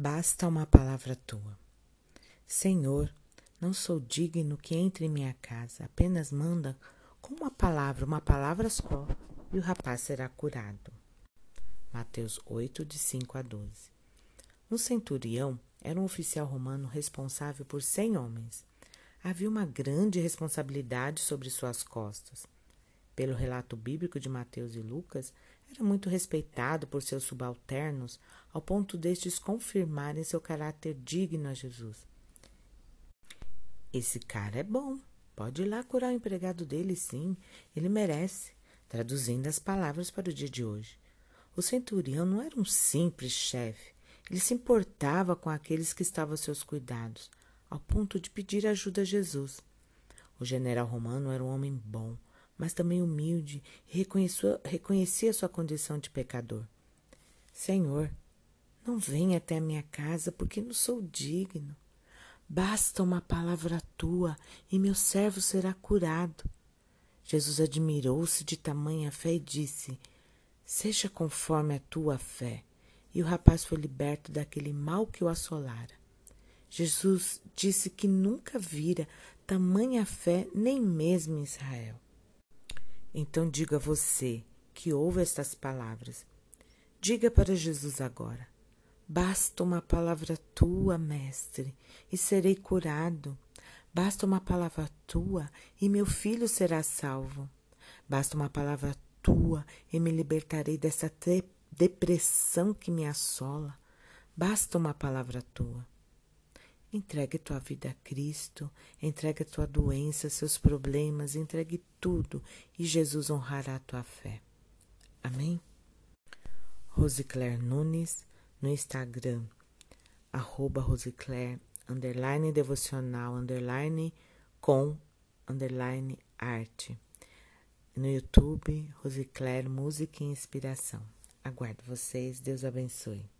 Basta uma palavra tua. Senhor, não sou digno que entre em minha casa, apenas manda com uma palavra, uma palavra só, e o rapaz será curado. Mateus 8, de 5 a 12. Um centurião era um oficial romano responsável por cem homens. Havia uma grande responsabilidade sobre suas costas. Pelo relato bíblico de Mateus e Lucas, era muito respeitado por seus subalternos, ao ponto destes confirmarem seu caráter digno a Jesus. Esse cara é bom, pode ir lá curar o empregado dele, sim, ele merece, traduzindo as palavras para o dia de hoje. O centurião não era um simples chefe, ele se importava com aqueles que estavam a seus cuidados, ao ponto de pedir ajuda a Jesus. O general romano era um homem bom, mas também humilde e reconhecia sua condição de pecador. Senhor, não venha até a minha casa, porque não sou digno. Basta uma palavra tua e meu servo será curado. Jesus admirou-se de tamanha fé e disse: Seja conforme a tua fé. E o rapaz foi liberto daquele mal que o assolara. Jesus disse que nunca vira tamanha fé nem mesmo em Israel. Então diga você que ouve estas palavras. Diga para Jesus agora: Basta uma palavra tua, mestre, e serei curado. Basta uma palavra tua e meu filho será salvo. Basta uma palavra tua e me libertarei dessa depressão que me assola. Basta uma palavra tua. Entregue tua vida a Cristo, entregue tua doença, seus problemas, entregue tudo e Jesus honrará a tua fé. Amém? Rosicler Nunes, no Instagram, arroba Rosicler, underline devocional, underline com, underline arte. No YouTube, Rosicler Música e Inspiração. Aguardo vocês, Deus abençoe.